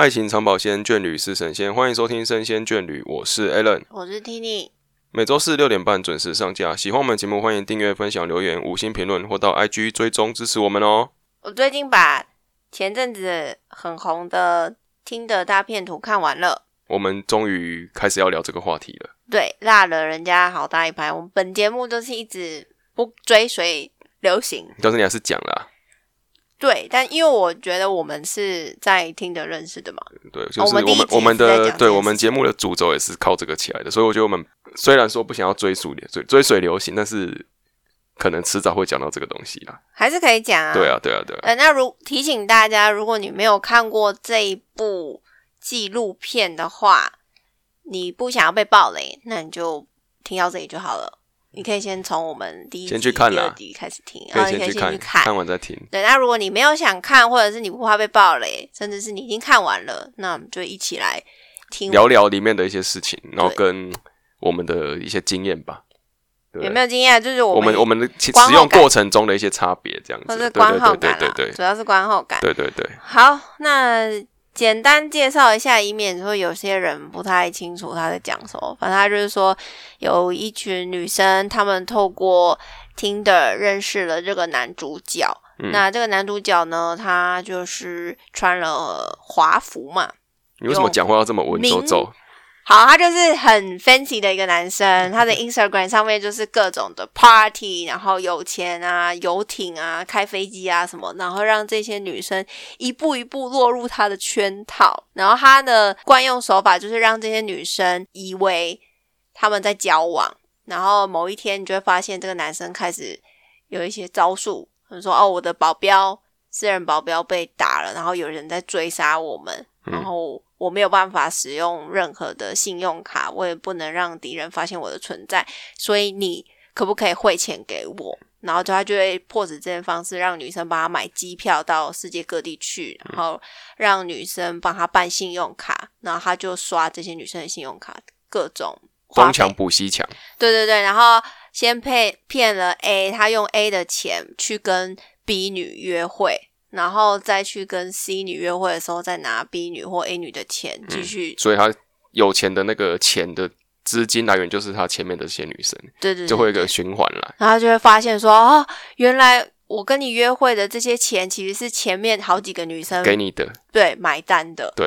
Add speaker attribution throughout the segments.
Speaker 1: 爱情长保鲜，眷侣是神仙。欢迎收听《神仙眷侣》，我是 Alan，
Speaker 2: 我是 Tini。
Speaker 1: 每周四六点半准时上架。喜欢我们节目，欢迎订阅、分享、留言、五星评论，或到 IG 追踪支持我们哦。
Speaker 2: 我最近把前阵子很红的听的大片图看完了，
Speaker 1: 我们终于开始要聊这个话题了。
Speaker 2: 对，落了人家好大一拍。我们本节目就是一直不追随流行，
Speaker 1: 但是你还是讲了啊。
Speaker 2: 对，但因为我觉得我们是在听的认识的嘛，
Speaker 1: 对，就是我
Speaker 2: 我们
Speaker 1: 我们的对我们节目的主轴也是靠这个起来的，所以我觉得我们虽然说不想要追溯追追随流行，但是可能迟早会讲到这个东西啦。
Speaker 2: 还是可以讲啊。
Speaker 1: 对啊，对啊，对啊。
Speaker 2: 呃，那如提醒大家，如果你没有看过这一部纪录片的话，你不想要被暴雷，那你就听到这里就好了。你可以先从我们第一集、
Speaker 1: 先去看啦
Speaker 2: 第二集开始听，然后你可以
Speaker 1: 以先去看，
Speaker 2: 先去看。
Speaker 1: 看完再听。
Speaker 2: 对，那如果你没有想看，或者是你不怕被暴雷，甚至是你已经看完了，那我们就一起来听
Speaker 1: 聊聊里面的一些事情，然后
Speaker 2: 对
Speaker 1: 跟我们的一些经验吧。对不对
Speaker 2: 有没有经验？就是我
Speaker 1: 我们
Speaker 2: 们
Speaker 1: 我们的其
Speaker 2: 观后
Speaker 1: 使用过程中的一些差别，这样子，
Speaker 2: 或
Speaker 1: 对对
Speaker 2: 是观后
Speaker 1: 对
Speaker 2: 感啦，
Speaker 1: 对对
Speaker 2: 主要是观后感。
Speaker 1: 对对对，
Speaker 2: 好，那简单介绍一下，以免说有些人不太清楚他在讲什么。反正他就是说，有一群女生，她们透过 Tinder 认识了这个男主角。
Speaker 1: 嗯
Speaker 2: 那这个男主角呢，他就是穿了华服嘛。
Speaker 1: 你为什么讲话要这么文绉绉？
Speaker 2: 好，他就是很 fancy 的一个男生，他的 Instagram 上面就是各种的 party，然后有钱啊、游艇啊、开飞机啊什么，然后让这些女生一步一步落入他的圈套。然后他的惯用手法就是让这些女生以为他们在交往，然后某一天你就会发现这个男生开始有一些招数，比如说哦，我的保镖私人保镖被打了，然后有人在追杀我们，
Speaker 1: 嗯
Speaker 2: 然后我没有办法使用任何的信用卡，我也不能让敌人发现我的存在，所以你可不可以汇钱给我？然后就他就会迫使这些方式让女生帮他买机票到世界各地去，然后让女生帮他办信用卡，然后他就刷这些女生的信用卡，各种
Speaker 1: 东墙补西墙，
Speaker 2: 对对对，然后先骗骗了 A，他用 A 的钱去跟 B 女约会，然后再去跟 C 女约会的时候，再拿 B 女或 A 女的钱继续。
Speaker 1: 所以他有钱的那个钱的资金来源就是他前面的这些女生，
Speaker 2: 对对对，
Speaker 1: 就会有一个循环啦。
Speaker 2: 然后就会发现说，哦，原来我跟你约会的这些钱其实是前面好几个女生
Speaker 1: 给你的，
Speaker 2: 对买单的。
Speaker 1: 对，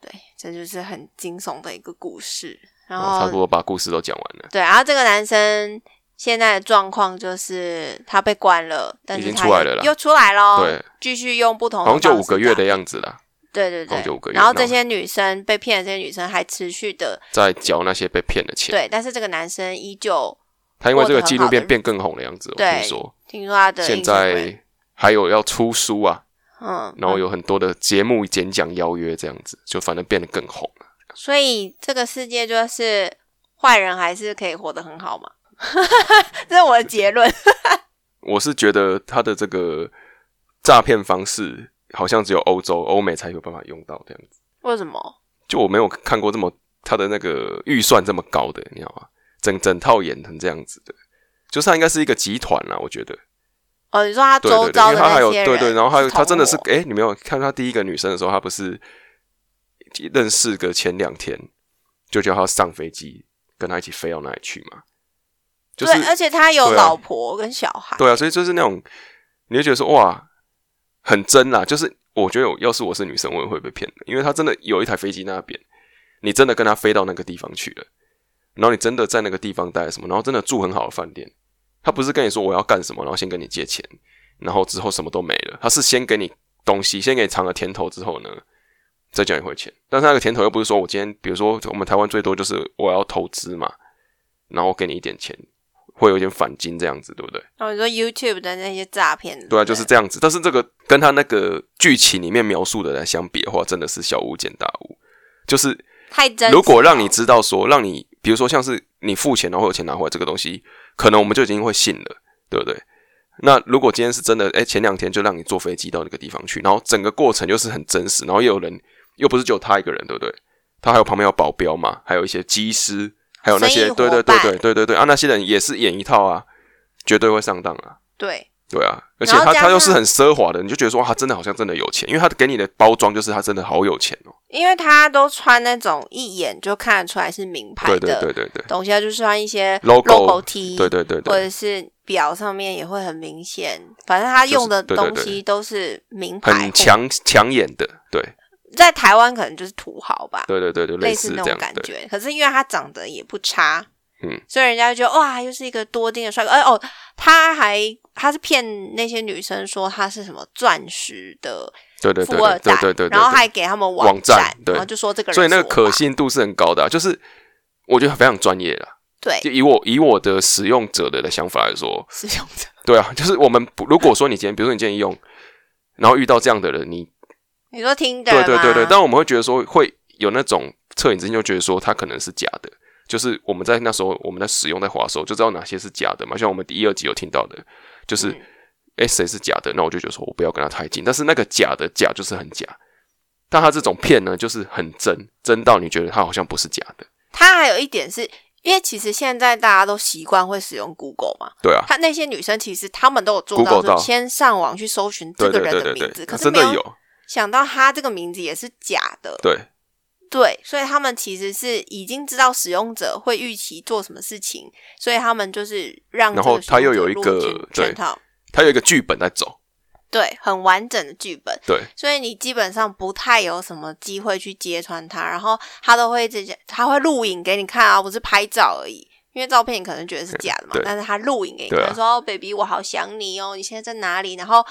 Speaker 2: 对，这就是很惊悚的一个故事。然
Speaker 1: 后差不多把故事都讲完了。
Speaker 2: 对，然后这个男生现在的状况就是他被关了，但
Speaker 1: 已
Speaker 2: 是他又
Speaker 1: 经出来了啦
Speaker 2: 又出来喽，
Speaker 1: 对，
Speaker 2: 继续用不同的
Speaker 1: 好像就五个月的样子啦，
Speaker 2: 对对对
Speaker 1: 五个，月
Speaker 2: 然后这些女生被骗的这些女生还持续的
Speaker 1: 在缴那些被骗的钱。
Speaker 2: 对，但是这个男生依旧
Speaker 1: 他因为这个纪录片变更红的样子，我听说
Speaker 2: 听说他的
Speaker 1: 现在还有要出书啊，
Speaker 2: 嗯，
Speaker 1: 然后有很多的节目演讲邀约这样子，就反正变得更红了。
Speaker 2: 所以这个世界就是坏人还是可以活得很好嘛，这是我的结论。
Speaker 1: 我是觉得他的这个诈骗方式好像只有欧洲、欧美才有办法用到这样子。
Speaker 2: 为什么？
Speaker 1: 就我没有看过这么他的那个预算这么高的，你知道吗？整整套演成这样子的，就是他应该是一个集团啦，我觉得。
Speaker 2: 哦，你说他周遭
Speaker 1: 他还
Speaker 2: 那些人
Speaker 1: 有对对，然后还有他真的是
Speaker 2: 伙
Speaker 1: 哎、你没有看他第一个女生的时候，他不是认识个前两天就叫他上飞机跟他一起飞到那里去嘛？就是
Speaker 2: 对，而且他有老婆跟小孩，
Speaker 1: 对啊，所以就是那种你会觉得说哇，很真啦。就是我觉得我要是我是女生，我也会被骗的，因为他真的有一台飞机那边，你真的跟他飞到那个地方去了，然后你真的在那个地方待什么，然后真的住很好的饭店，他不是跟你说我要干什么，然后先跟你借钱，然后之后什么都没了，他是先给你东西，先给你尝了甜头之后呢，再叫你汇钱。但是那个甜头又不是说我今天，比如说我们台湾最多就是我要投资嘛，然后给你一点钱，会有一点返金这样子，对不对？
Speaker 2: 然后你说 YouTube 的那些诈骗，
Speaker 1: 对啊，就是这样子。但是这个跟他那个剧情里面描述的来相比的话，真的是小巫见大巫。就是
Speaker 2: 太真实了。
Speaker 1: 如果让你知道说，让你比如说像是你付钱然后会有钱拿回来这个东西，可能我们就已经会信了，对不对？那如果今天是真的，哎，前两天就让你坐飞机到那个地方去，然后整个过程又是很真实，然后又有人，又不是只有他一个人，对不对？他还有旁边有保镖嘛，还有一些机师，还有那些，对对对对对对对啊，那些人也是演一套啊，绝对会上当啊。
Speaker 2: 对，
Speaker 1: 对啊，而且他他又是很奢华的，你就觉得说哇，他真的好像真的有钱，因为他给你的包装就是他真的好有钱哦。
Speaker 2: 因为他都穿那种一眼就看得出来是名牌
Speaker 1: 对
Speaker 2: 的
Speaker 1: 对对对对
Speaker 2: 东西，他就穿一些
Speaker 1: Logo
Speaker 2: T，
Speaker 1: 对对对对。
Speaker 2: 或，者是表上面也会很明显，反正他用的
Speaker 1: 对对对。
Speaker 2: 东西都是名牌，
Speaker 1: 很抢抢眼的，对
Speaker 2: 在台湾可能就是土豪吧，
Speaker 1: 对对对对，
Speaker 2: 类似那种感觉。可是因为他长得也不差，
Speaker 1: 嗯，
Speaker 2: 所以人家就觉得哇，又是一个多金的帅哥。哎哦，他还他是骗那些女生说他是什么钻石的
Speaker 1: 对对对
Speaker 2: 富二代，
Speaker 1: 对对
Speaker 2: 然后还给他们
Speaker 1: 网站
Speaker 2: 站，
Speaker 1: 对
Speaker 2: 然后就说这个人，
Speaker 1: 所以那个可。信度是很高的啊、就是我觉得非常专业了。
Speaker 2: 对
Speaker 1: 就以我以我的使用者的的想法来说，
Speaker 2: 使用者，
Speaker 1: 对啊，就是我们不如果说你今天，比如说你今天用，然后遇到这样的人，你
Speaker 2: 你说听的
Speaker 1: 对对对对，但我们会觉得说会有那种恻隐之心，就觉得说它可能是假的。就是我们在那时候我们在使用在滑的时候，就知道哪些是假的嘛。像我们第一二集有听到的，就是
Speaker 2: 嗯
Speaker 1: 哎谁、是假的，那我就觉得说我不要跟他太近。但是那个假的假就是很假，但他这种骗呢，就是很真，真到你觉得他好像不是假的。
Speaker 2: 他还有一点是。因为其实现在大家都习惯会使用 Google 嘛，
Speaker 1: 对啊，
Speaker 2: 他那些女生其实他们都有做到先上网去搜寻这
Speaker 1: 对
Speaker 2: 个人的名字，，可是
Speaker 1: 真的有，
Speaker 2: 想到他这个名字也是假的，
Speaker 1: 对。
Speaker 2: 对，所以他们其实是已经知道使用者会预期做什么事情，所以他们就是让
Speaker 1: 然后他又有一个
Speaker 2: 入进
Speaker 1: 对
Speaker 2: 圈套，
Speaker 1: 他有一个剧本在走，
Speaker 2: 对，很完整的剧本，
Speaker 1: 对
Speaker 2: 所以你基本上不太有什么机会去揭穿他，然后他都会直接他会录影给你看啊，不是拍照而已。因为照片你可能觉得是假的嘛，但是他录影给你
Speaker 1: 对啊
Speaker 2: 看，说、哦、“baby，我好想你哦，你现在在哪里？”然后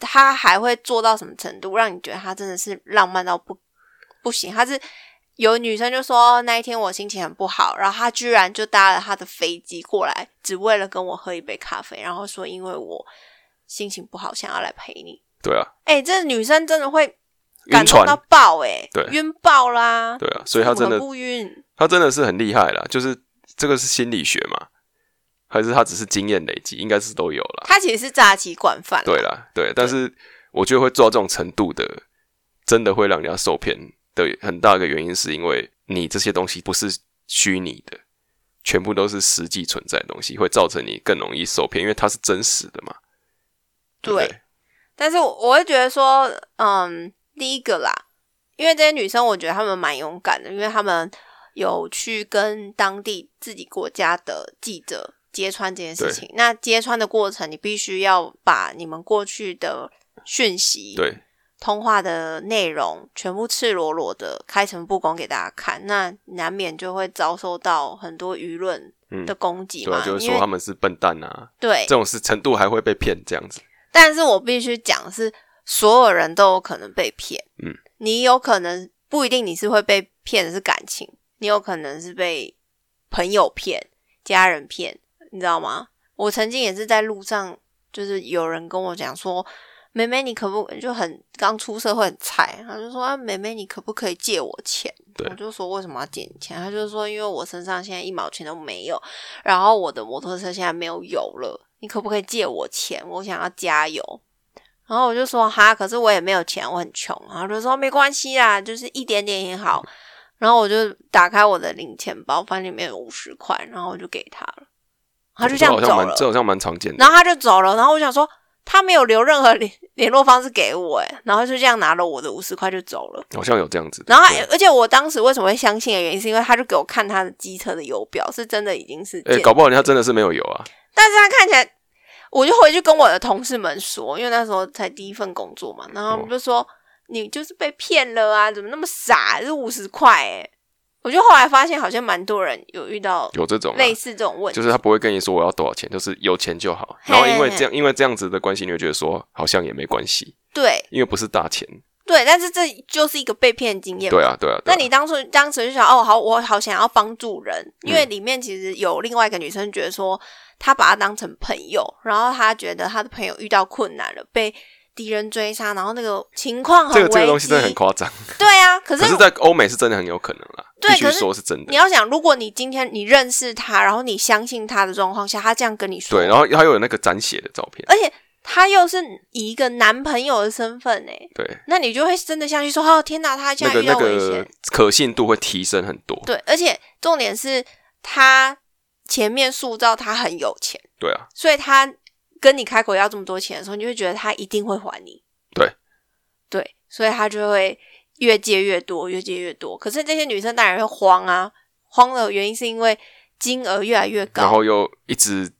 Speaker 2: 他还会做到什么程度，让你觉得他真的是浪漫到不不行。他是有女生就说那一天我心情很不好，然后他居然就搭了他的飞机过来，只为了跟我喝一杯咖啡，然后说因为我心情不好，想要来陪你。
Speaker 1: 对啊，
Speaker 2: 哎、这女生真的会感到爆哎、
Speaker 1: 对
Speaker 2: 晕爆啦！
Speaker 1: 对啊，所以他真的
Speaker 2: 不晕？
Speaker 1: 他真的是很厉害啦，就是这个是心理学嘛，还是他只是经验累积，应该是都有了。
Speaker 2: 他其实是诈欺惯犯，
Speaker 1: 对啦，对，但是我觉得会做到这种程度的，真的会让人家受骗的很大一个原因，是因为你这些东西不是虚拟的，全部都是实际存在的东西，会造成你更容易受骗，因为它是真实的嘛。对。
Speaker 2: 对
Speaker 1: 对，
Speaker 2: 但是我我会觉得说，嗯，第一个啦，因为这些女生，我觉得她们蛮勇敢的，因为她们有去跟当地自己国家的记者揭穿这件事情。那揭穿的过程，你必须要把你们过去的讯息、
Speaker 1: 对
Speaker 2: 通话的内容全部赤裸裸的开诚布公给大家看，那难免就会遭受到很多舆论
Speaker 1: 嗯
Speaker 2: 的攻击嘛。
Speaker 1: 对啊，就是说他们是笨蛋啊，
Speaker 2: 对
Speaker 1: 这，种事程度还会被骗这样子。
Speaker 2: 但是我必须讲是，所有人都有可能被骗。
Speaker 1: 嗯，
Speaker 2: 你有可能不一定你是会被骗的是感情，你有可能是被朋友骗、家人骗，你知道吗？我曾经也是在路上，就是有人跟我讲说：“妹妹，你可不就很刚出社会很菜？”他就说：“啊，妹妹，你可不可以借我钱？”我就说：“为什么要借你钱？”他就说：“因为我身上现在一毛钱都没有，然后我的摩托车现在没有油了，你可不可以借我钱？我想要加油。”然后我就说：“哈，可是我也没有钱，我很穷。”然后就说：“没关系啦，就是一点点也好。”然后我就打开我的零钱包，发现里面有五十块，然后我就给他了，他就这样走了。
Speaker 1: 蛮这好像蛮常见的。
Speaker 2: 然后他就走了，然后我想说，他没有留任何联联络方式给我，哎，然后就这样拿了我的五十块就走了。
Speaker 1: 好像有这样子。
Speaker 2: 然后还而且我当时为什么会相信的原因，是因为他就给我看他的机车的油表，是真的已经是
Speaker 1: 哎、
Speaker 2: 见
Speaker 1: 搞不好人家真的是没有油啊。
Speaker 2: 但是他看起来，我就回去跟我的同事们说，因为那时候才第一份工作嘛，然后他们就说、你就是被骗了啊，怎么那么傻？是五十块哎！我就后来发现，好像蛮多人有遇到
Speaker 1: 有这种、啊，
Speaker 2: 类似这种问题，
Speaker 1: 就是他不会跟你说我要多少钱，就是有钱就好。然后因为这样，因为这样子的关系，你会觉得说好像也没关系，
Speaker 2: 对
Speaker 1: 因为不是大钱。
Speaker 2: 对，但是这就是一个被骗的经验。
Speaker 1: 对啊，对啊。
Speaker 2: 那你当初当时就想，哦，好，我好想要帮助人，因
Speaker 1: 嗯
Speaker 2: 为里面其实有另外一个女生觉得说，她把他当成朋友，然后她觉得她的朋友遇到困难了，被敌人追杀，然后那个情况很
Speaker 1: 这个这个东西真的很夸张，
Speaker 2: 对啊，可是
Speaker 1: 可是，在欧美是真的很有可能啦，
Speaker 2: 对可是
Speaker 1: 说是真的
Speaker 2: 你。要想，如果你今天你认识他，然后你相信他的状况下，他这样跟你说，
Speaker 1: 对，然后他又有那个沾血的照片，
Speaker 2: 而且他又是以一个男朋友的身份呢，
Speaker 1: 对，
Speaker 2: 那你就会真的相信说，哦，天哪，他现
Speaker 1: 那个那
Speaker 2: 在遇到危险，
Speaker 1: 个可信度会提升很多。
Speaker 2: 对，而且重点是他前面塑造他很有钱。
Speaker 1: 对啊，
Speaker 2: 所以他跟你开口要这么多钱的时候，你就会觉得他一定会还你。
Speaker 1: 对，
Speaker 2: 对，所以他就会越借越多，越借越多。可是这些女生当然会慌啊，慌的原因是因为金额越来越高，
Speaker 1: 然后又一直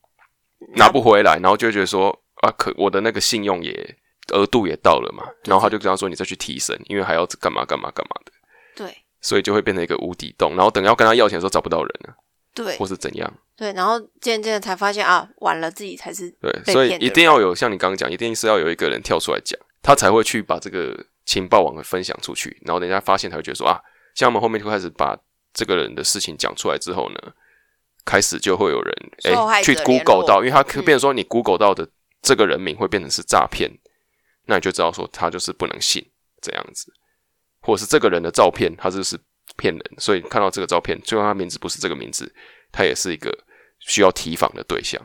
Speaker 1: 拿不回来，然后就会觉得说啊，可我的那个信用也额度也到了嘛，然后他就跟他说你再去提升，因为还要干嘛干嘛干嘛的，
Speaker 2: 对。
Speaker 1: 所以就会变成一个无底洞，然后等要跟他要钱的时候找不到人了，
Speaker 2: 对。
Speaker 1: 或是怎样。
Speaker 2: 对，然后渐渐的才发现啊，完了，自己才是
Speaker 1: 对，所以一定要有像你刚刚讲，一定是要有一个人跳出来讲，他才会去把这个情报网给分享出去，然后人家发现才会觉得说啊，像我们后面就开始把这个人的事情讲出来之后呢，开始就会有人哎去 Google 到，因为他可
Speaker 2: 嗯。
Speaker 1: 变成说你 Google 到的这个人名会变成是诈骗，那你就知道说他就是不能信这样子，或者是这个人的照片他就是骗人，所以看到这个照片，就算他名字不是这个名字，他也是一个需要提防的对象。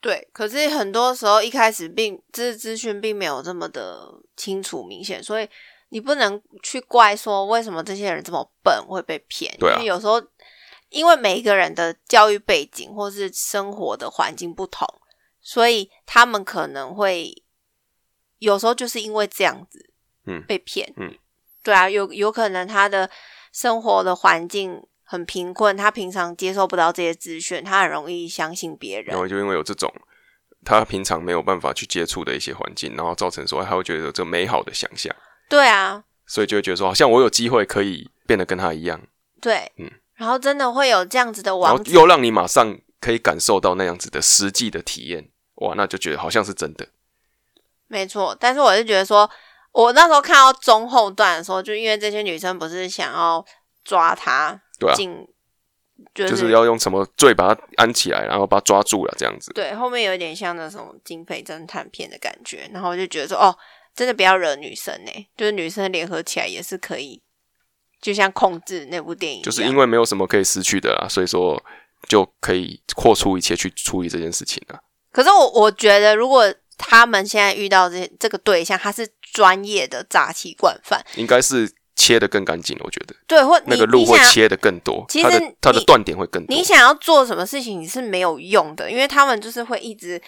Speaker 2: 对，可是很多时候一开始并这资讯并没有这么的清楚明显，所以你不能去怪说为什么这些人这么笨会被骗。
Speaker 1: 对啊
Speaker 2: 因为有时候因为每一个人的教育背景或是生活的环境不同，所以他们可能会有时候就是因为这样子，
Speaker 1: 嗯
Speaker 2: 被骗。
Speaker 1: 嗯，
Speaker 2: 对啊，有有可能他的生活的环境很贫困，他平常接受不到这些资讯，他很容易相信别人
Speaker 1: 然。后就因为有这种他平常没有办法去接触的一些环境，然后造成说他会觉得有这美好的想象，
Speaker 2: 对啊，
Speaker 1: 所以就会觉得说好像我有机会可以变得跟他一样，
Speaker 2: 对，
Speaker 1: 嗯
Speaker 2: 然后真的会有这样子的
Speaker 1: 然后
Speaker 2: 王子，
Speaker 1: 又让你马上可以感受到那样子的实际的体验，哇，那就觉得好像是真的。
Speaker 2: 没错。但是我是觉得说，我那时候看到中后段的时候，就因为这些女生不是想要抓他
Speaker 1: 对啊，
Speaker 2: 进，就
Speaker 1: 就是要用什么罪把他安起来，然后把他抓住了这样子。
Speaker 2: 对，后面有一点像那种警匪侦探片的感觉，然后我就觉得说，哦，真的不要惹女生呢、就是女生联合起来也是可以，就像控制那部电影一样，
Speaker 1: 就是因为没有什么可以失去的啦，所以说就可以豁出一切去处理这件事情了。
Speaker 2: 可是我我觉得，如果他们现在遇到这这个对象，他是专业的诈欺惯犯，
Speaker 1: 应该是切的更干净，我觉得
Speaker 2: 对，或
Speaker 1: 那个路会切的更多，
Speaker 2: 其实
Speaker 1: 它的断点会更多
Speaker 2: 你。想要做什么事情，你是没有用的，因为他们就是会一直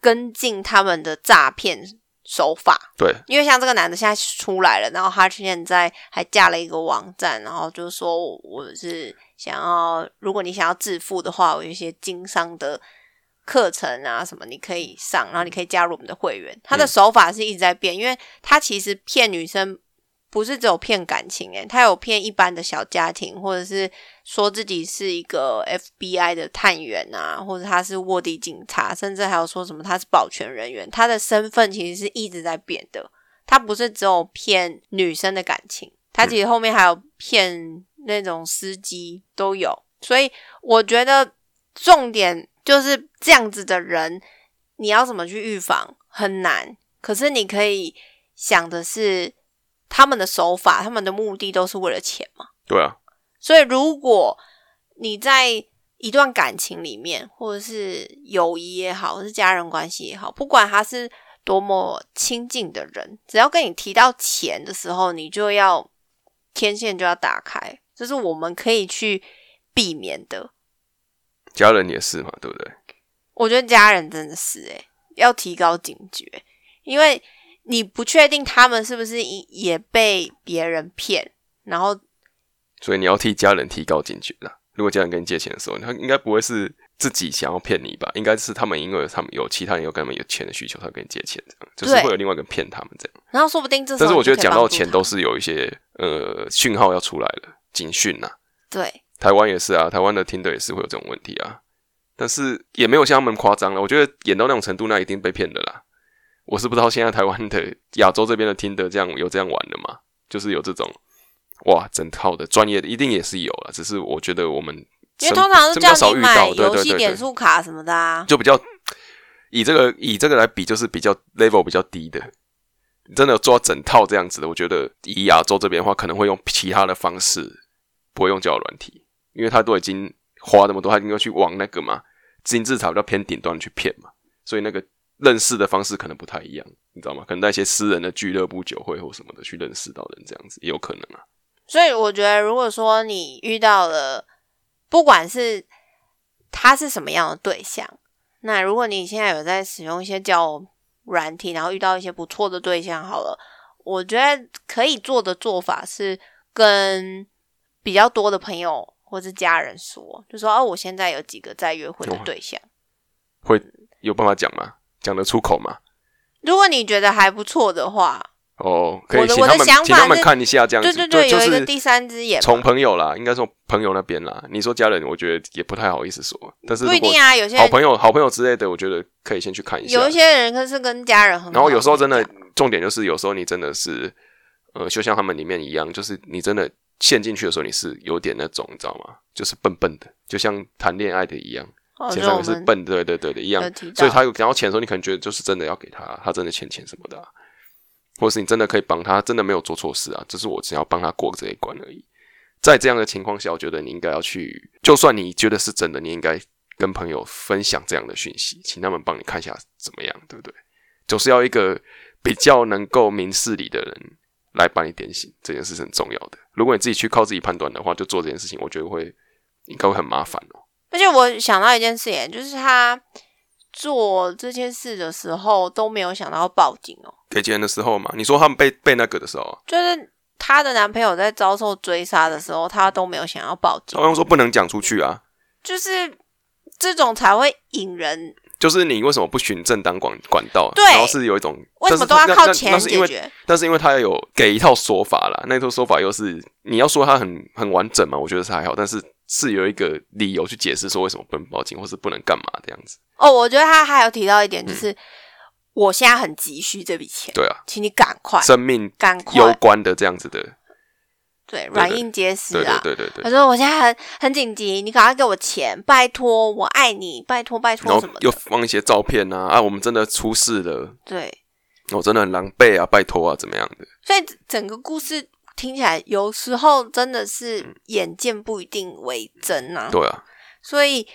Speaker 2: 跟进他们的诈骗手法。
Speaker 1: 对，
Speaker 2: 因为像这个男的现在出来了，然后他现在还架了一个网站，然后就是说我是想要，如果你想要致富的话，我有一些经商的课程啊什么，你可以上，然后你可以加入我们的会员。他的手法是一直在变，因为他其实骗女生不是只有骗感情、诶，他有骗一般的小家庭，或者是说自己是一个 FBI 的探员啊，或者他是卧底警察，甚至还有说什么他是保全人员，他的身份其实是一直在变的。他不是只有骗女生的感情，他其实后面还有骗那种司机都有。所以我觉得重点就是这样子的人，你要怎么去预防很难。可是你可以想的是，他们的手法、他们的目的都是为了钱嘛。
Speaker 1: 对啊，
Speaker 2: 所以，如果你在一段感情里面，或者是友谊也好，或是家人关系也好，不管他是多么亲近的人，只要跟你提到钱的时候，你就要天线就要打开，这是我们可以去避免的。
Speaker 1: 家人也是嘛，对不对？
Speaker 2: 我觉得家人真的是诶、要提高警觉，因为你不确定他们是不是也也被别人骗，然后
Speaker 1: 所以你要替家人提高警觉啦。如果家人跟你借钱的时候，他应该不会是自己想要骗你吧？应该是他们因为他们有其他人有跟他们有钱的需求，他跟你借钱，这样就是会有另外一个骗他们这样。
Speaker 2: 然后说不定
Speaker 1: 但是我觉得讲到钱，都是有一些呃讯号要出来了，警讯呐。
Speaker 2: 对。
Speaker 1: 台湾也是啊，台湾的听的也是会有这种问题啊，但是也没有像他们夸张了。我觉得演到那种程度，那一定被骗的啦。我是不知道现在台湾的亚洲这边的听的这样有这样玩的吗？就是有这种哇整套的专业的，一定也是有了。只是我觉得我们
Speaker 2: 因为通常是
Speaker 1: 较
Speaker 2: 叫你买
Speaker 1: 少遇到，对
Speaker 2: 游戏点数卡什么的啊。
Speaker 1: 就比较以这个以这个来比，就是比较 level 比较低的。真的有做到整套这样子的，我觉得以亚洲这边的话，可能会用其他的方式，不会用交友软体，因为他都已经花那么多，他应该去往那个嘛金字塔比较偏顶端去骗嘛，所以那个认识的方式可能不太一样，你知道吗？可能在一些私人的俱乐部、酒会或什么的去认识到人，这样子也有可能啊。
Speaker 2: 所以我觉得，如果说你遇到了，不管是他是什么样的对象，那如果你现在有在使用一些叫软体，然后遇到一些不错的对象，好了，我觉得可以做的做法是跟比较多的朋友或是家人说，就说哦，我现在有几个在约会的对象，
Speaker 1: 会有办法讲吗？讲得出口吗？
Speaker 2: 如果你觉得还不错的话，
Speaker 1: 哦，可以请他们请他们看一下，这样子，
Speaker 2: 对对对，
Speaker 1: 就是
Speaker 2: 有一个第三只眼，
Speaker 1: 从朋友啦，应该说朋友那边啦。你说家人，我觉得也不太好意思说，但是
Speaker 2: 不一定啊，有些
Speaker 1: 好朋友、好朋友之类的，我觉得可以先去看一下。
Speaker 2: 有一些人可是跟家人很好，
Speaker 1: 然后有时候真的重点就是，有时候你真的是，呃，就像他们里面一样，就是你真的陷进去的时候，你是有点那种，你知道吗？就是笨笨的，就像谈恋爱的一样，
Speaker 2: 哦，
Speaker 1: 钱上
Speaker 2: 就我
Speaker 1: 是笨，对对对的一样所以他有想要钱的时候，你可能觉得就是真的要给他，他真的欠钱什么的啊、或是你真的可以帮他，真的没有做错事啊，只是我只要帮他过这一关而已。在这样的情况下，我觉得你应该要去，就算你觉得是真的，你应该跟朋友分享这样的讯息，请他们帮你看一下怎么样，对不对？总是要一个比较能够明事理的人来帮你点醒，这件事是很重要的。如果你自己去靠自己判断的话，就做这件事情，我觉得会应该会很麻烦哦。
Speaker 2: 而且我想到一件事情，就是他做这件事的时候都没有想到报警哦，
Speaker 1: 给钱的时候嘛，你说他们被被那个的时候啊，
Speaker 2: 就是她的男朋友在遭受追杀的时候，她都没有想要报警
Speaker 1: 好，像说不能讲出去啊，
Speaker 2: 就是这种才会引人。
Speaker 1: 就是你为什么不循正当管管道？
Speaker 2: 对
Speaker 1: 然后是有一种
Speaker 2: 为什么都要靠钱解决？
Speaker 1: 但是因为他有给一套说法啦，那套说法又是你要说他很很完整嘛，我觉得是还好，但是是有一个理由去解释说为什么不能报警，或是不能干嘛这样子。
Speaker 2: 哦，我觉得他还有提到一点，
Speaker 1: 嗯
Speaker 2: 就是、我现在很急需这笔钱，
Speaker 1: 对啊，
Speaker 2: 请你赶快
Speaker 1: 生命
Speaker 2: 赶快攸，
Speaker 1: 关的这样子的，
Speaker 2: 对，
Speaker 1: 对
Speaker 2: 软硬皆施
Speaker 1: 对
Speaker 2: 啊。
Speaker 1: 对对对对。
Speaker 2: 他说：“我现在很很紧急，你赶快给我钱，拜托，我爱你，拜托拜托什么的。
Speaker 1: 又放一些照片啊，啊，我们真的出事了，”
Speaker 2: 对，
Speaker 1: 我真的很狼狈啊，拜托啊，怎么样的？
Speaker 2: 所以整个故事听起来，有时候真的
Speaker 1: 嗯
Speaker 2: 是眼见不一定为真啊。
Speaker 1: 对啊，
Speaker 2: 所以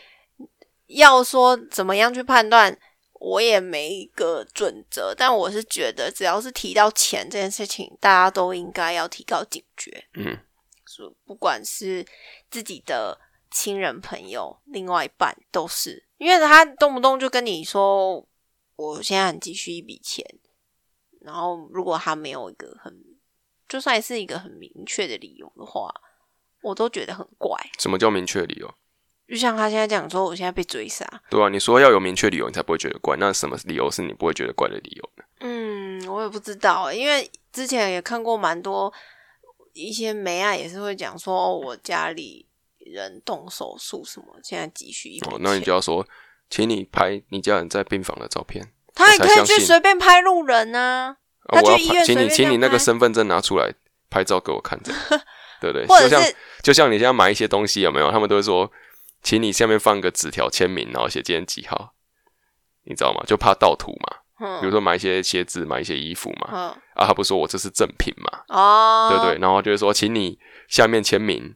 Speaker 2: 要说怎么样去判断，我也没一个准则。但我是觉得，只要是提到钱这件事情，大家都应该要提高警觉。
Speaker 1: 嗯，
Speaker 2: 说不管是自己的亲人、朋友、另外一半，都是，因为他动不动就跟你说，我现在很急需一笔钱，然后如果他没有一个很，就算是一个很明确的理由的话，我都觉得很怪。
Speaker 1: 什么叫明确理由？
Speaker 2: 就像他现在讲说，我现在被追杀，
Speaker 1: 对啊，你说要有明确理由，你才不会觉得怪。那什么理由是你不会觉得怪的理由呢？
Speaker 2: 嗯，我也不知道欸，因为之前也看过蛮多一些媒啊，也是会讲说，哦，我家里人动手术什么，现在急需一笔
Speaker 1: 哦，那你就要说，请你拍你家人在病房的照片。
Speaker 2: 他也可以去随便拍路人啊，
Speaker 1: 我要拍，请你，请你那个身份证拿出来拍照给我看，这样对不对？
Speaker 2: 或者
Speaker 1: 就像就像你现在买一些东西有没有？他们都会说，请你下面放个纸条签名，然后写今天几号，你知道吗？就怕盗图嘛。嗯。比如
Speaker 2: 嗯
Speaker 1: 说买一些鞋子、买一些衣服嘛，
Speaker 2: 嗯。
Speaker 1: 啊，他不说我这是正品嘛，
Speaker 2: 哦，
Speaker 1: 对不对？然后就是说，请你下面签名，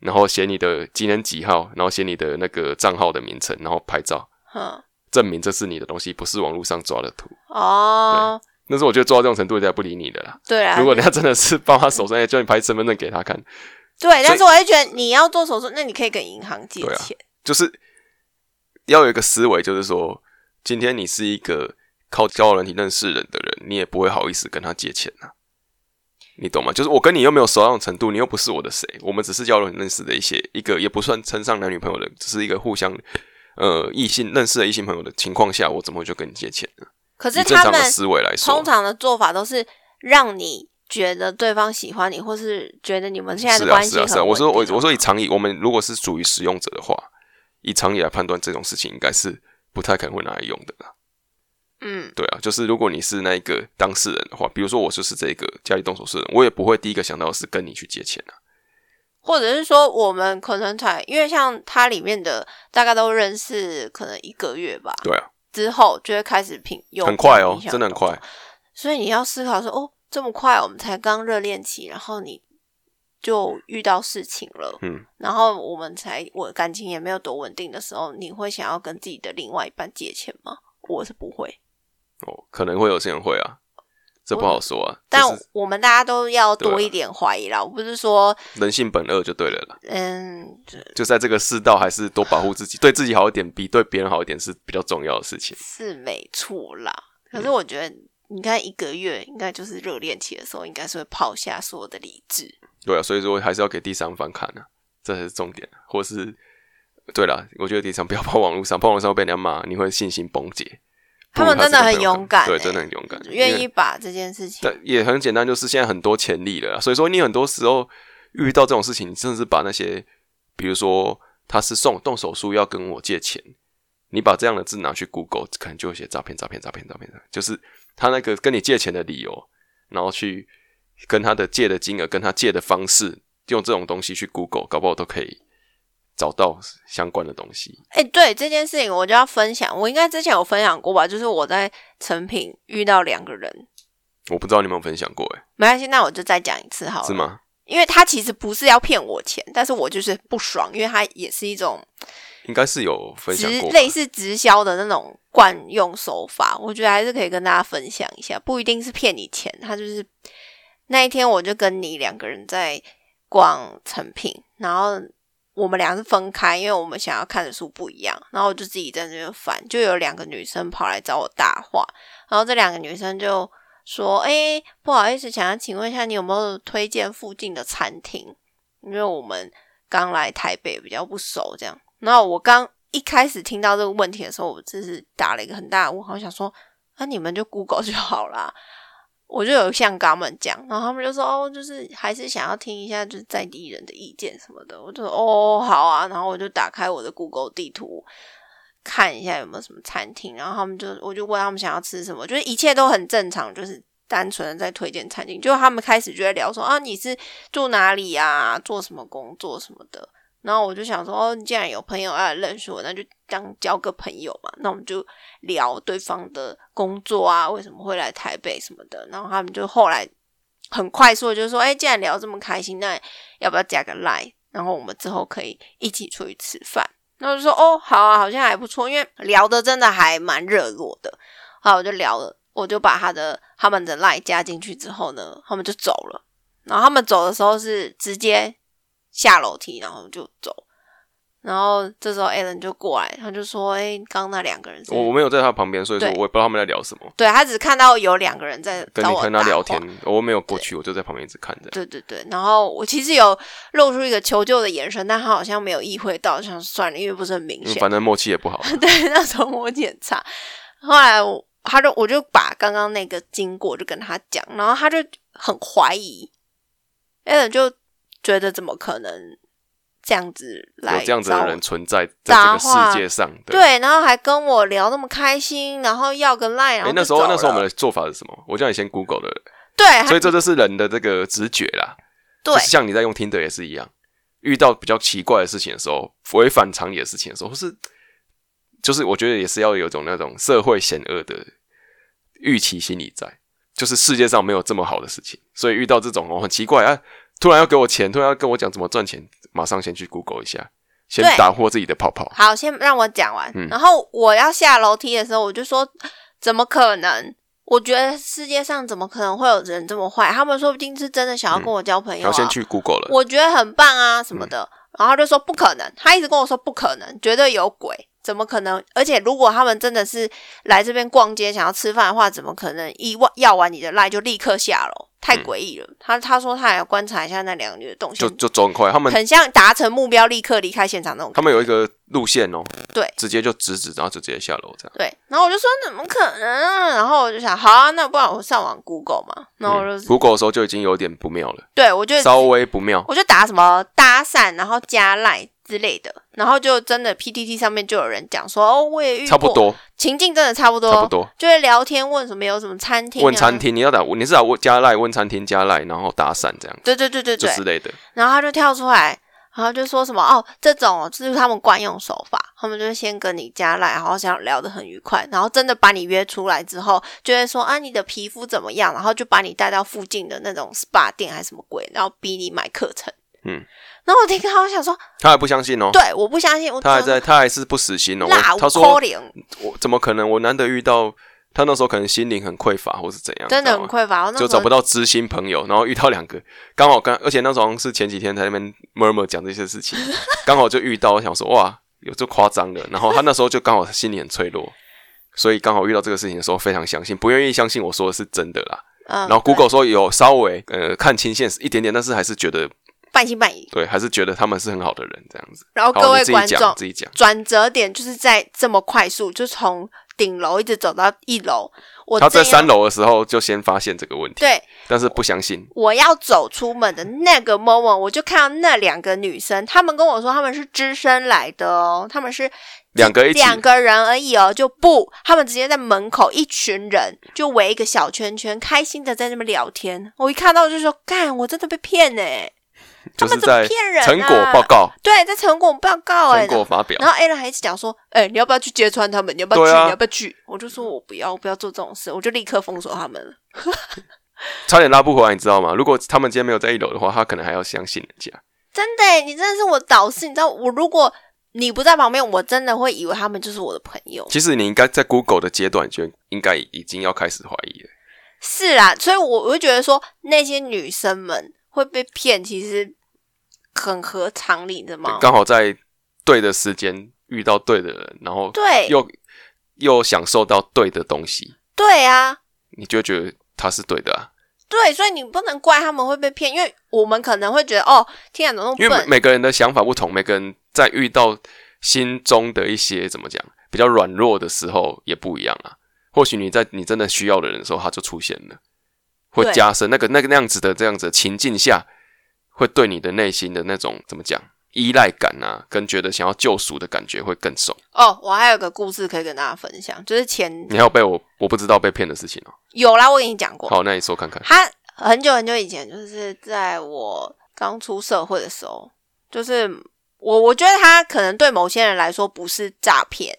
Speaker 1: 然后写你的今天几号，然后写你的那个账号的名称，然后拍照，
Speaker 2: 嗯。
Speaker 1: 证明这是你的东西，不是网络上抓的图。
Speaker 2: 哦，
Speaker 1: 但是我觉得做到这种程度，人家不理你的啦。
Speaker 2: 对啊，
Speaker 1: 如果人家真的是帮他手上叫你拍身份证给他看，
Speaker 2: 对，但是我会觉得你要做手术，那你可以跟银行借
Speaker 1: 对啊
Speaker 2: 钱，
Speaker 1: 就是要有一个思维，就是说，今天你是一个靠交友软体认识人的人，你也不会好意思跟他借钱呐、你懂吗？就是我跟你又没有熟到那种程度，你又不是我的谁，我们只是交友软体认识的一些一个，也不算称上男女朋友的，只是一个互相呃异性认识的异性朋友的情况下，我怎么会就跟你借钱呢？
Speaker 2: 可是他们
Speaker 1: 思维来说
Speaker 2: 通，常的做法都是让你觉得对方喜欢你，或是觉得你们现在的关系
Speaker 1: 是啊是啊。
Speaker 2: 很
Speaker 1: 我说我我说以常理，我们如果是属于使用者的话，以常理来判断这种事情，应该是不太可能会拿来用的啦。
Speaker 2: 嗯
Speaker 1: 对啊，就是如果你是那一个当事人的话，比如说我就是这个家里动手术的人，我也不会第一个想到是跟你去借钱啊。
Speaker 2: 或者是说我们可能才因为像它里面的大概都认识可能一个月吧，
Speaker 1: 对啊，
Speaker 2: 之后就会开始品用
Speaker 1: 很快哦真的很快。
Speaker 2: 所以你要思考说，哦，这么快，我们才刚热恋期，然后你就遇到事情了，
Speaker 1: 嗯，
Speaker 2: 然后我们才我感情也没有多稳定的时候，你会想要跟自己的另外一半借钱吗？我是不会，
Speaker 1: 哦，可能会有些人会啊，这不好说啊。
Speaker 2: 但我们大家都要多一点怀疑啦。我不是说，
Speaker 1: 人性本恶就对了啦。
Speaker 2: 嗯，
Speaker 1: 就在这个世道，还是多保护自己，对自己好一点，比对别人好一点是比较重要的事情。
Speaker 2: 是没错啦。可
Speaker 1: 嗯
Speaker 2: 是我觉得，你看一个月，应该就是热恋期的时候，应该是会抛下所有的理智。
Speaker 1: 对啊，所以说还是要给第三方看啊，这才是重点。或是对啦，我觉得第三不要抛网络上，抛网络上会被人家骂，你会信心崩解。
Speaker 2: 他们真的很勇敢欸
Speaker 1: 真的很勇敢，
Speaker 2: 愿意把这件事情，
Speaker 1: 但也很简单，就是现在很多潜力了，所以说你很多时候遇到这种事情，你真的是把那些，比如说他是送动手术要跟我借钱，你把这样的字拿去 Google，可能就会写诈骗、诈骗、诈骗、诈骗，就是他那个跟你借钱的理由，然后去跟他的借的金额、跟他借的方式，用这种东西去 Google，搞不好都可以找到相关的东西。
Speaker 2: 哎、对这件事情，我就要分享。我应该之前有分享过吧？就是我在成品遇到两个人，
Speaker 1: 我不知道你们有没有分享过、欸，
Speaker 2: 没关系，那我就再讲一次好了。
Speaker 1: 是？吗？
Speaker 2: 因为他其实不是要骗我钱，但是我就是不爽，因为他也是一种
Speaker 1: 应该是有分享
Speaker 2: 直
Speaker 1: 过，
Speaker 2: 类似直销的那种惯用手法，我觉得还是可以跟大家分享一下，不一定是骗你钱，他就是那一天我就跟你两个人在逛成品，然后我们俩是分开，因为我们想要看的书不一样，然后我就自己在那边翻，就有两个女生跑来找我搭话，然后这两个女生就说：“哎、不好意思，想要请问一下，你有没有推荐附近的餐厅？因为我们刚来台北，比较不熟，这样。”然后我刚一开始听到这个问题的时候，我真是打了一个很大的问号，想说：“那、你们就 Google 就好啦。”我就有像跟他们讲，然后他们就说：“哦，就是还是想要听一下就是在地人的意见什么的。”我就说：“哦，好啊。”然后我就打开我的 Google 地图，看一下有没有什么餐厅，然后他们就我就问他们想要吃什么，就是一切都很正常，就是单纯的在推荐餐厅。就他们开始就在聊说啊，你是住哪里啊，做什么工作什么的。然后我就想说，哦，既然有朋友要来认识我，那就当交个朋友嘛。那我们就聊对方的工作啊，为什么会来台北什么的。然后他们就后来很快速的就说，哎，既然聊这么开心，那要不要加个 line？然后我们之后可以一起出去吃饭。那我就说，哦，好啊，好像还不错，因为聊的真的还蛮热络的。好，我就聊了，我就把他的他们的 line 加进去之后呢，他们就走了。然后他们走的时候是直接下楼梯，然后就走。然后这时候 Alan 就过来，他就说：“哎，刚刚那两个人是……
Speaker 1: 我我没有在他旁边，所以说我也不知道他们在聊什么。
Speaker 2: 对他只看到有两个人在
Speaker 1: 跟你跟他聊天，我没有过去，我就在旁边一直看着。
Speaker 2: 对对对，然后我其实有露出一个求救的眼神，但他好像没有意会到，想算了，因为不是很明显。
Speaker 1: 嗯反正默契也不好。
Speaker 2: 对，那时候默契很差。后来我他就我就把刚刚那个经过就跟他讲，然后他就很怀疑 a l 就觉得怎么可能这样子来
Speaker 1: 有这样子的人存在在这个世界上。对。
Speaker 2: 对，然后还跟我聊那么开心，然后要个 line，然后
Speaker 1: 哎，那时候那时候我们的做法是什么？我叫你先 Google 的，
Speaker 2: 对，他
Speaker 1: 所以这就是人的这个直觉啦。
Speaker 2: 对
Speaker 1: 就是像你在用听的也是一样，遇到比较奇怪的事情的时候，违反常理的事情的时候，或是就是我觉得也是要有一种那种社会险恶的预期心理在，就是世界上没有这么好的事情，所以遇到这种哦很奇怪啊，突然要给我钱，突然要跟我讲怎么赚钱，马上先去 Google 一下，先打破自己的泡泡。
Speaker 2: 好，先让我讲完。
Speaker 1: 嗯
Speaker 2: 然后我要下楼梯的时候，我就说：“怎么可能？我觉得世界上怎么可能会有人这么坏？他们说不定是真的想要跟我交朋友、啊
Speaker 1: 然后先去 Google 了，
Speaker 2: 我觉得很棒啊什么的。然后他就说不可能，他一直跟我说不可能，绝对有鬼，怎么可能？而且如果他们真的是来这边逛街想要吃饭的话，怎么可能一要要完你的赖就立刻下楼？太诡异了。他他说他还要观察一下那两个女的动向，
Speaker 1: 就走很快，他们
Speaker 2: 很像达成目标立刻离开现场那种。
Speaker 1: 他们有一个路线哦，
Speaker 2: 对
Speaker 1: 直接就直直，然后就直接下楼这样。
Speaker 2: 对，然后我就说怎么可能啊？然后我就想，好啊，那不然我上网 Google 嘛。然后我就、
Speaker 1: 嗯 Google 的时候就已经有点不妙了，
Speaker 2: 对我就
Speaker 1: 稍微不妙。
Speaker 2: 我就打什么搭讪，然后加赖之类的，然后就真的 PTT 上面就有人讲说，哦，我也遇过，
Speaker 1: 差不多，
Speaker 2: 情境真的差不多，
Speaker 1: 差不多。
Speaker 2: 就会聊天问什么有什么餐厅、啊，
Speaker 1: 问餐，厅，你要打，你是打问加赖问餐厅加赖，然后搭讪这样
Speaker 2: 对对对对对，
Speaker 1: 之类的。
Speaker 2: 然后他就跳出来，然后就说什么哦，这种就是他们惯用手法，他们就先跟你加赖，然后想聊得很愉快，然后真的把你约出来之后，就会说啊你的皮肤怎么样，然后就把你带到附近的那种 SPA 店还是什么鬼，然后逼你买课程。
Speaker 1: 嗯，
Speaker 2: 然后我听到我想说，
Speaker 1: 他还不相信哦，
Speaker 2: 对，我不相信，我
Speaker 1: 他还在，他还是不死心哦。他说我怎么可能？我难得遇到他那时候可能心灵很匮乏，或是怎样，
Speaker 2: 真的很匮乏，
Speaker 1: 就找不到知心朋友，然后遇到两个，刚好刚，而且那时候是前几天在那边 murmur 讲这些事情，刚好就遇到，我想说哇，有这夸张的，然后他那时候就刚好心里很脆弱，所以刚好遇到这个事情的时候非常相信，不愿意相信我说的是真的啦。
Speaker 2: 嗯，
Speaker 1: 然后 Google 说有稍微呃看清现实一点点，但是还是觉得
Speaker 2: 半信半疑。
Speaker 1: 对，还是觉得他们是很好的人这样子。
Speaker 2: 然后，各位观众，
Speaker 1: 自己讲。
Speaker 2: 转折点就是在这么快速，就从顶楼一直走到一楼。我
Speaker 1: 他在三楼的时候就先发现这个问题，
Speaker 2: 对，
Speaker 1: 但是不相信。
Speaker 2: 我要走出门的那个 moment，我就看到那两个女生，她们跟我说她们是只身来的哦，她们是
Speaker 1: 两个
Speaker 2: 两个人而已哦，就不，他们直接在门口一群人就围一个小圈圈，开心的在那边聊天。我一看到就说，干，我真的被骗呢、
Speaker 1: 就是在
Speaker 2: 骗人啊
Speaker 1: 成果报告、
Speaker 2: 对，在成果报告哎、
Speaker 1: 成果发表
Speaker 2: 然，后 a l 还一直讲说，哎、你要不要去揭穿他们？你要不要去？
Speaker 1: 啊
Speaker 2: 你要不要去？我就说我不要，我不要做这种事，我就立刻封锁他们了。
Speaker 1: 差点拉不回来，你知道吗？如果他们今天没有在一楼的话，他可能还要相信人家。
Speaker 2: 真的欸，你真的是我导师，你知道，我如果你不在旁边，我真的会以为他们就是我的朋友。
Speaker 1: 其实你应该在 Google 的阶段就应该已经要开始怀疑了。
Speaker 2: 是啊，所以我我就觉得说，那些女生们会被骗，其实很合常理的嘛。
Speaker 1: 刚好在对的时间遇到对的人，然后
Speaker 2: 对
Speaker 1: 又又享受到对的东西，
Speaker 2: 对啊，
Speaker 1: 你就觉得他是对的啊。
Speaker 2: 对，所以你不能怪他们会被骗，因为我们可能会觉得哦，天啊，怎么那
Speaker 1: 因为每？每个人的想法不同，每个人在遇到心中的一些怎么讲比较软弱的时候也不一样啊。或许你在你真的需要的人的时候，他就出现了，会加深那个那个那样子的这样子的情境下，会对你的内心的那种怎么讲依赖感啊，跟觉得想要救赎的感觉会更重。
Speaker 2: 哦，我还有个故事可以跟大家分享，就是前
Speaker 1: 你还有被我我不知道被骗的事情哦、
Speaker 2: 有啦，我跟你讲过，
Speaker 1: 好，那你说看看。
Speaker 2: 他很久很久以前，就是在我刚出社会的时候，就是我我觉得他可能对某些人来说不是诈骗，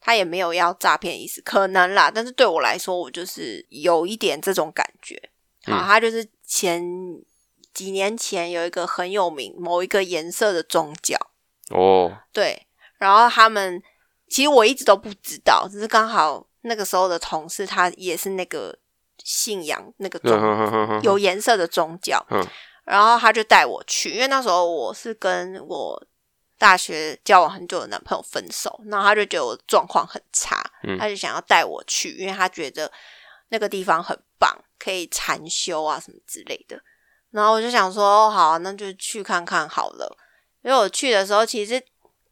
Speaker 2: 他也没有要诈骗意思，可能啦。但是对我来说，我就是有一点这种感觉。他就是前几年前有一个很有名某一个颜色的宗教，
Speaker 1: 哦，
Speaker 2: 对，然后他们其实我一直都不知道，只是刚好那个时候的同事他也是那个信仰那个宗有颜色的宗教，
Speaker 1: 嗯。
Speaker 2: 然后他就带我去，因为那时候我是跟我大学交往很久的男朋友分手，然后他就觉得我状况很差，
Speaker 1: 嗯。
Speaker 2: 他就想要带我去，因为他觉得那个地方很棒，可以禅修啊什么之类的。然后我就想说，哦好啊、那就去看看好了。因为我去的时候，其实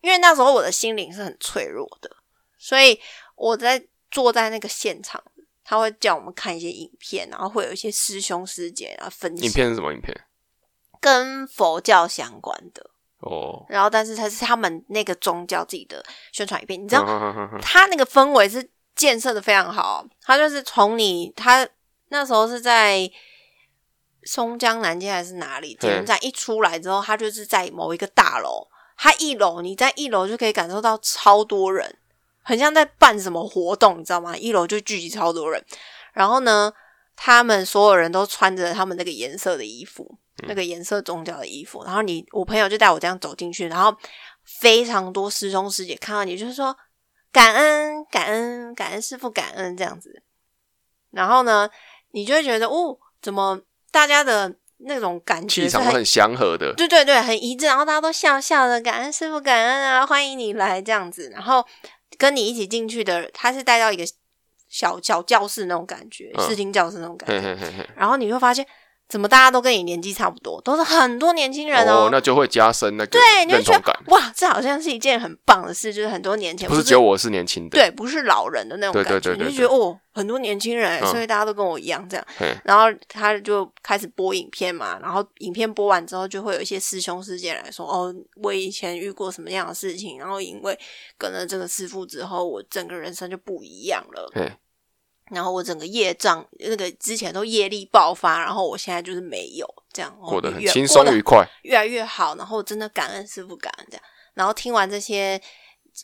Speaker 2: 因为那时候我的心灵是很脆弱的，所以我在坐在那个现场，他会叫我们看一些影片，然后会有一些师兄师姐啊分析
Speaker 1: 影片是什么影片？
Speaker 2: 跟佛教相关的，
Speaker 1: 哦，
Speaker 2: 然后但是它是他们那个宗教自己的宣传影片，你知道，他那个氛围是建设的非常好，他就是从你他那时候是在松江南街还是哪里捷运站一出来之后，他就是在某一个大楼，他一楼你在一楼就可以感受到超多人，很像在办什么活动，你知道吗？一楼就聚集超多人，然后呢，他们所有人都穿着他们那个颜色的衣服，那个颜色宗教的衣服，然后你我朋友就带我这样走进去，然后非常多师兄师姐看到你，就是说感恩感恩感恩师傅感恩这样子，然后呢，你就会觉得哦，怎么大家的那种感觉是很
Speaker 1: 气场很祥和的，
Speaker 2: 对对对，很一致，然后大家都笑笑的，感恩师傅，感恩啊，欢迎你来这样子。然后跟你一起进去的，他是带到一个小小教室那种感觉，
Speaker 1: 嗯
Speaker 2: 视听教室那种感觉。
Speaker 1: 嘿嘿嘿。
Speaker 2: 然后你会发现，怎么大家都跟你年纪差不多，都是很多年轻人
Speaker 1: 哦，那就会加深那个
Speaker 2: 对，你会觉得
Speaker 1: 认同感。
Speaker 2: 哇，这好像是一件很棒的事，就是很多年前
Speaker 1: 不是只有我是年轻的，
Speaker 2: 对，不是老人的那种感觉，
Speaker 1: 对对对
Speaker 2: 你就觉得哦，很多年轻人，
Speaker 1: 嗯
Speaker 2: 所以大家都跟我一样这样。然后他就开始播影片嘛，然后影片播完之后，就会有一些师兄师姐来说：“哦，我以前遇过什么样的事情，然后因为跟了这个师傅之后，我整个人生就不一样了。
Speaker 1: 嘿，
Speaker 2: 然后我整个业障那个之前都业力爆发，然后我现在就是没有这样，哦
Speaker 1: 过得很
Speaker 2: 越
Speaker 1: 轻松愉快。
Speaker 2: 越来越好，然后真的感恩师傅，感恩这样。然后听完这些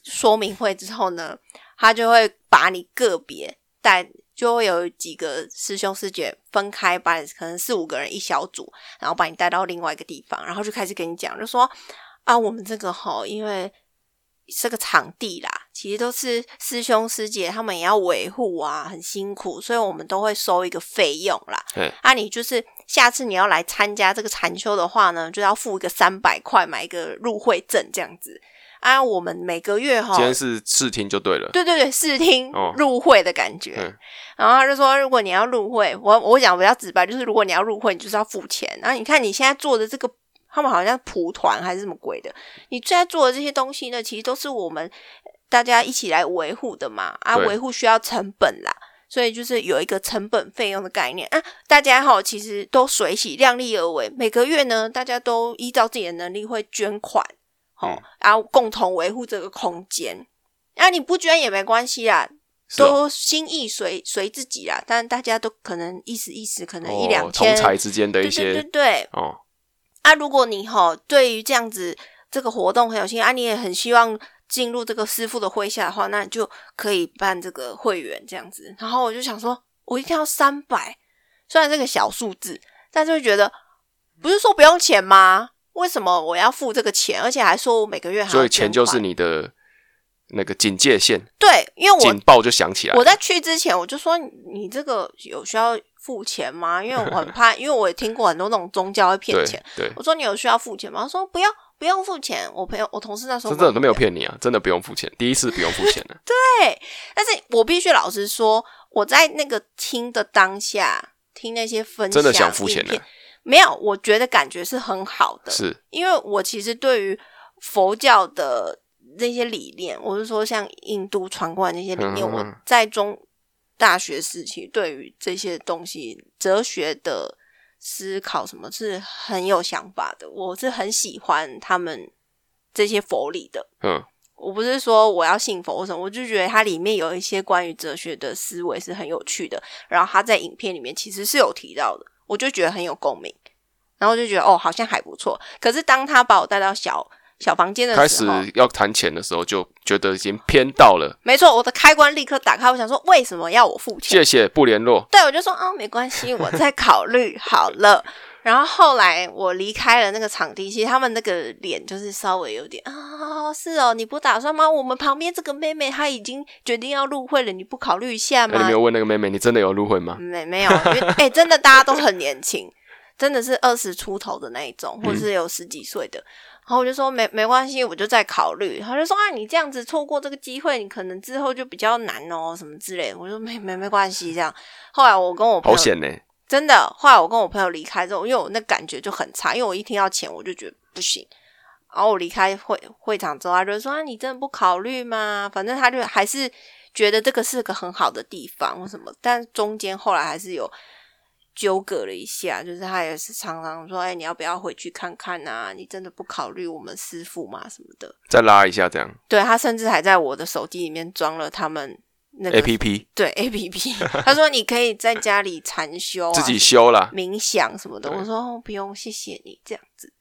Speaker 2: 说明会之后呢，他就会把你个别带，就会有几个师兄师姐分开，把你可能四五个人一小组，然后把你带到另外一个地方，然后就开始跟你讲，就说啊，我们这个哈，因为是个场地啦，其实都是师兄师姐他们也要维护啊，很辛苦，所以我们都会收一个费用啦。
Speaker 1: 对，
Speaker 2: 啊，你就是下次你要来参加这个禅修的话呢，就要付一个三百块买一个入会证这样子。啊，我们每个月哈，
Speaker 1: 今天是试听就对了。
Speaker 2: 对对对，试听
Speaker 1: 哦
Speaker 2: 入会的感觉。
Speaker 1: 嗯
Speaker 2: 然后他就说，如果你要入会，我我讲比较直白，就是如果你要入会，你就是要付钱。然后你看你现在做的这个，他们好像蒲团还是什么鬼的，你现在做的这些东西呢，其实都是我们大家一起来维护的嘛。啊，维护需要成本啦。所以就是有一个成本费用的概念啊，大家哈其实都水洗量力而为，每个月呢，大家都依照自己的能力会捐款，哦，
Speaker 1: 嗯
Speaker 2: 然后共同维护这个空间。啊，你不捐也没关系啦，都心意随随自己啦。但大家都可能意思意思，可能一两
Speaker 1: 哦
Speaker 2: 天，
Speaker 1: 同财之间的一
Speaker 2: 对对对对。
Speaker 1: 哦，
Speaker 2: 啊，如果你哈对于这样子这个活动很有兴趣啊，你也很希望进入这个师傅的麾下的话，那你就可以办这个会员这样子。然后我就想说，我一定要三百，虽然这个小数字，但是会觉得不是说不用钱吗？为什么我要付这个钱，而且还说我每个月还要
Speaker 1: 所以钱就是你的那个警戒线，
Speaker 2: 对，因为我
Speaker 1: 警报就响起来了。
Speaker 2: 我在去之前我就说你你这个有需要付钱吗？因为我很 怕，因为我也听过很多那种宗教会骗
Speaker 1: 对
Speaker 2: 钱。
Speaker 1: 对，
Speaker 2: 我说你有需要付钱吗？他说不要，不用付钱。我朋友我同事那时候
Speaker 1: 真的都没有骗你啊，真的不用付钱，第一次不用付钱的。
Speaker 2: 对，但是我必须老实说，我在那个听的当下，听那些分享，
Speaker 1: 真的想付钱的
Speaker 2: 没有，我觉得感觉是很好的，
Speaker 1: 是
Speaker 2: 因为我其实对于佛教的那些理念，我是说像印度传过来那些理念，我在中大学时期对于这些东西哲学的思考什么是很有想法的，我是很喜欢他们这些佛理的。
Speaker 1: 嗯，
Speaker 2: 我不是说我要信佛或什么，我就觉得它里面有一些关于哲学的思维是很有趣的。然后他在影片里面其实是有提到的，我就觉得很有共鸣，然后就觉得哦，好像还不错。可是当他把我带到小小房间的
Speaker 1: 开始，要谈钱的时候，就觉得已经偏到了。
Speaker 2: 没错，我的开关立刻打开，我想说为什么要我付钱？
Speaker 1: 谢谢，不联络。
Speaker 2: 对，我就说啊，没关系，我再考虑好了。然后后来我离开了那个场地，其实他们那个脸就是稍微有点啊，是哦，你不打算吗？我们旁边这个妹妹她已经决定要入会了，你不考虑一下吗
Speaker 1: 哎你没？有问那个妹妹，你真的有入会吗？
Speaker 2: 没没有，哎、真的大家都很年轻，真的是二十出头的那一种，或者是有十几岁的。然后我就说没没关系，我就在考虑。他就说啊，你这样子错过这个机会，你可能之后就比较难哦，什么之类的。我说没没没关系，这样。后来我跟我朋友
Speaker 1: 好险呢！
Speaker 2: 真的，后来我跟我朋友离开之后，因为我那感觉就很差，因为我一听到钱我就觉得不行。然后我离开会会场之后，他就说：“啊，你真的不考虑吗？”反正他就还是觉得这个是个很好的地方或什么，但中间后来还是有纠葛了一下，就是他也是常常说：“哎，你要不要回去看看啊？你真的不考虑我们师傅吗？什么的。
Speaker 1: 再拉一下这样”
Speaker 2: 对他甚至还在我的手机里面装了他们那个
Speaker 1: ，A P P
Speaker 2: 对 A P P，他说你可以在家里禅修、啊，
Speaker 1: 自己修啦。
Speaker 2: 冥想什么的。我说、哦、不用，谢谢你这样子。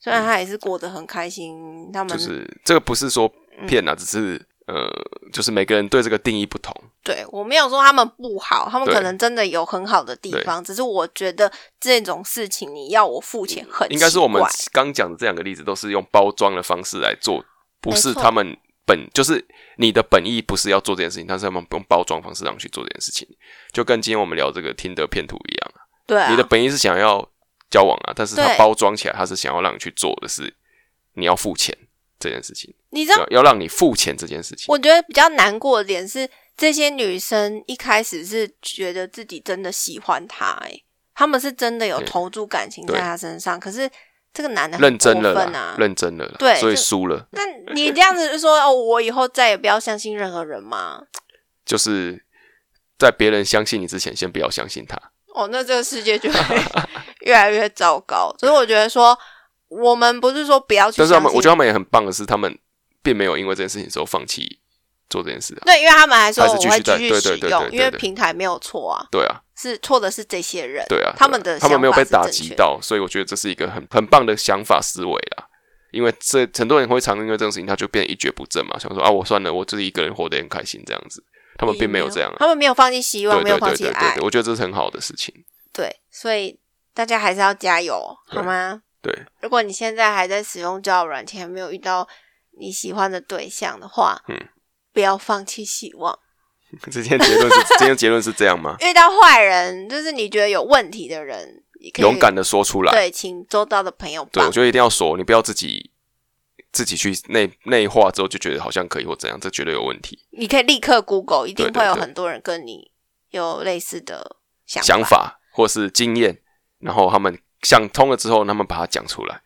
Speaker 2: 虽然他也是过得很开心，他们
Speaker 1: 就是这个不是说骗啊，只是呃，就是每个人对这个定义不同。
Speaker 2: 对我没有说他们不好，他们可能真的有很好的地方，只是我觉得这种事情你要我付钱很
Speaker 1: 应该是我们刚讲的这两个例子都是用包装的方式来做，不是他们本就是你的本意不是要做这件事情，但是他们用包装方式让你去做这件事情，就跟今天我们聊这个听得骗图一样啊。
Speaker 2: 对啊，
Speaker 1: 你的本意是想要交往啊，但是他包装起来，他是想要让你去做的是你要付钱这件事情，
Speaker 2: 你知道
Speaker 1: 要要让你付钱这件事情。
Speaker 2: 我觉得比较难过的点是，这些女生一开始是觉得自己真的喜欢他、欸，他们是真的有投注感情在他身上，可是这个男的很
Speaker 1: 认真了认真了啦，
Speaker 2: 对
Speaker 1: 所以输了，
Speaker 2: 那你这样子就说哦，我以后再也不要相信任何人吗？
Speaker 1: 就是在别人相信你之前，先不要相信他。
Speaker 2: 哦，那这个世界就会 越来越糟糕。所以我觉得说，我们不是说不要去，
Speaker 1: 但是他们，我觉得他们也很棒的是，他们并没有因为这件事情之后放弃做这件事啊。
Speaker 2: 对，因为他们还说我会继续使用，因为平台没有错啊，
Speaker 1: 对啊，
Speaker 2: 是错的是这些人，
Speaker 1: 对啊，
Speaker 2: 他们的
Speaker 1: 他们没有被打击到，所以我觉得这是一个很很棒的想法思维啦。因为这很多人会常因为这种事情，他就变一蹶不振嘛，想说啊，我算了，我自己一个人活得很开心这样子。他们并没有这样啊，
Speaker 2: 他们没有放弃希望，
Speaker 1: 对
Speaker 2: 没有放弃爱
Speaker 1: 对，，我觉得这是很好的事情。
Speaker 2: 对，所以大家还是要加油，好
Speaker 1: 对
Speaker 2: 吗？
Speaker 1: 对，
Speaker 2: 如果你现在还在使用交友软件，还没有遇到你喜欢的对象的话，
Speaker 1: 嗯，
Speaker 2: 不要放弃希望。
Speaker 1: 今天结论是 今天结论是这样吗？
Speaker 2: 遇到坏人，就是你觉得有问题的人，你可以
Speaker 1: 勇敢的说出来。
Speaker 2: 对，请周遭的朋友
Speaker 1: 对，我觉得一定要说，你不要自己自己去内内化之后就觉得好像可以或怎样，这绝对有问题。
Speaker 2: 你可以立刻 Google，一定会有很多人跟你有类似的想
Speaker 1: 想法或是经验，然后他们想通了之后，他们把它讲出来，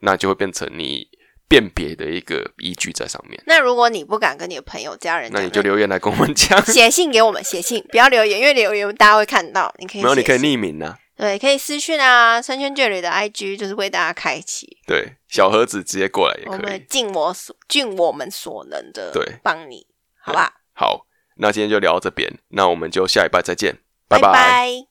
Speaker 1: 那就会变成你辨别的一个依据在上面。
Speaker 2: 那如果你不敢跟你的朋友、家人
Speaker 1: 那，你就留言来跟我们讲，
Speaker 2: 写信给我们，写信不要留言，因为留言大家会看到。你可以
Speaker 1: 没有你可以匿名啊，
Speaker 2: 对，可以私讯啊，三圈眷侣的 IG 就是为大家开启，
Speaker 1: 对，小盒子直接过来也可以
Speaker 2: 我们。尽我所尽我们所能的
Speaker 1: 对
Speaker 2: 帮你，好吧？
Speaker 1: 好，那今天就聊到这边，那我们就下一拜再见，
Speaker 2: 拜
Speaker 1: 拜
Speaker 2: 拜